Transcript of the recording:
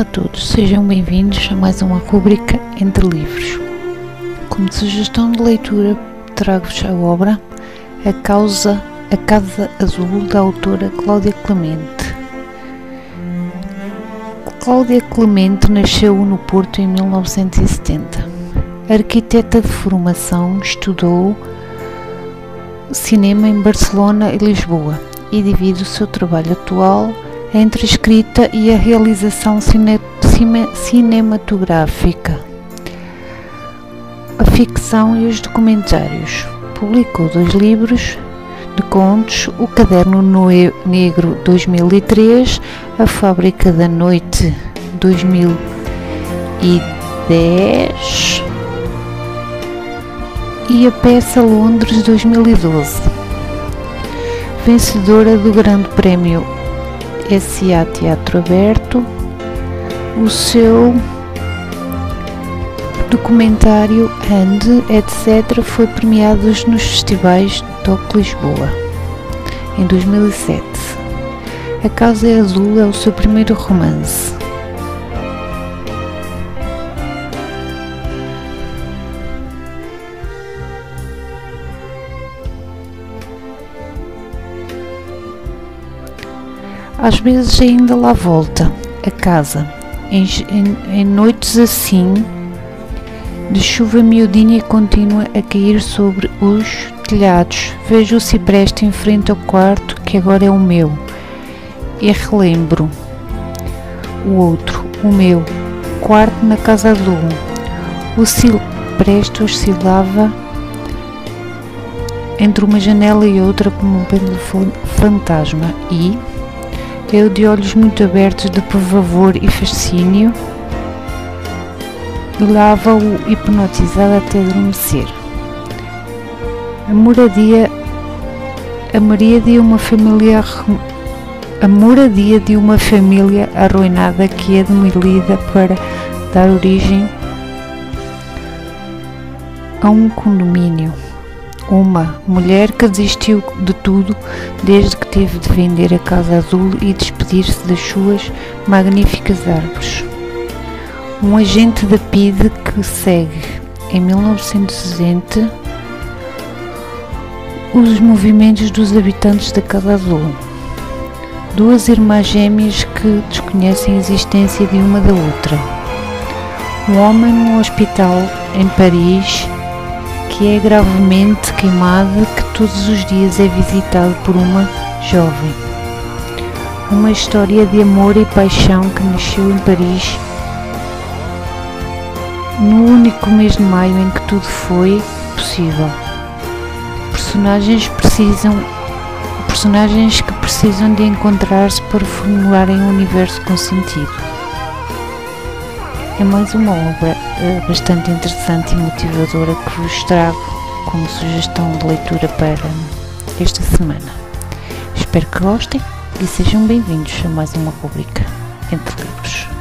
a todos, sejam bem-vindos a mais uma rubrica Entre Livros. Como sugestão de leitura, trago-vos a obra A Causa, a Casa Azul da autora Cláudia Clemente. Cláudia Clemente nasceu no Porto em 1970. Arquiteta de formação, estudou cinema em Barcelona e Lisboa e divide o seu trabalho atual entre a escrita e a realização cine, cine, cinematográfica, a ficção e os documentários. Publicou dois livros de contos, O Caderno Negro 2003, A Fábrica da Noite 2010 e a peça Londres 2012. Vencedora do Grande Prémio SA Teatro Aberto, o seu documentário And, etc., foi premiado nos festivais Toque Lisboa em 2007. A Casa é Azul é o seu primeiro romance. Às vezes ainda lá volta, a casa, em, em, em noites assim, de chuva miudinha contínua a cair sobre os telhados. Vejo o cipreste em frente ao quarto que agora é o meu, e relembro o outro, o meu, quarto na casa azul. O cipreste oscilava entre uma janela e outra como um pêndulo fantasma e eu, de olhos muito abertos de pavor e fascínio, lava-o hipnotizado até adormecer. A moradia, a moradia de uma família, a moradia de uma família arruinada que é demolida para dar origem a um condomínio. Uma mulher que desistiu de tudo desde que teve de vender a Casa Azul e despedir-se das suas magníficas árvores. Um agente da PIDE que segue, em 1960, os movimentos dos habitantes da Casa Azul. Duas irmãs gêmeas que desconhecem a existência de uma da outra. Um homem no hospital em Paris que é gravemente queimado que todos os dias é visitado por uma jovem. Uma história de amor e paixão que nasceu em Paris no único mês de maio em que tudo foi possível. Personagens precisam personagens que precisam de encontrar-se para formularem um universo com sentido é mais uma obra uh, bastante interessante e motivadora que vos trago como sugestão de leitura para esta semana. Espero que gostem e sejam bem-vindos a mais uma rubrica Entre Livros.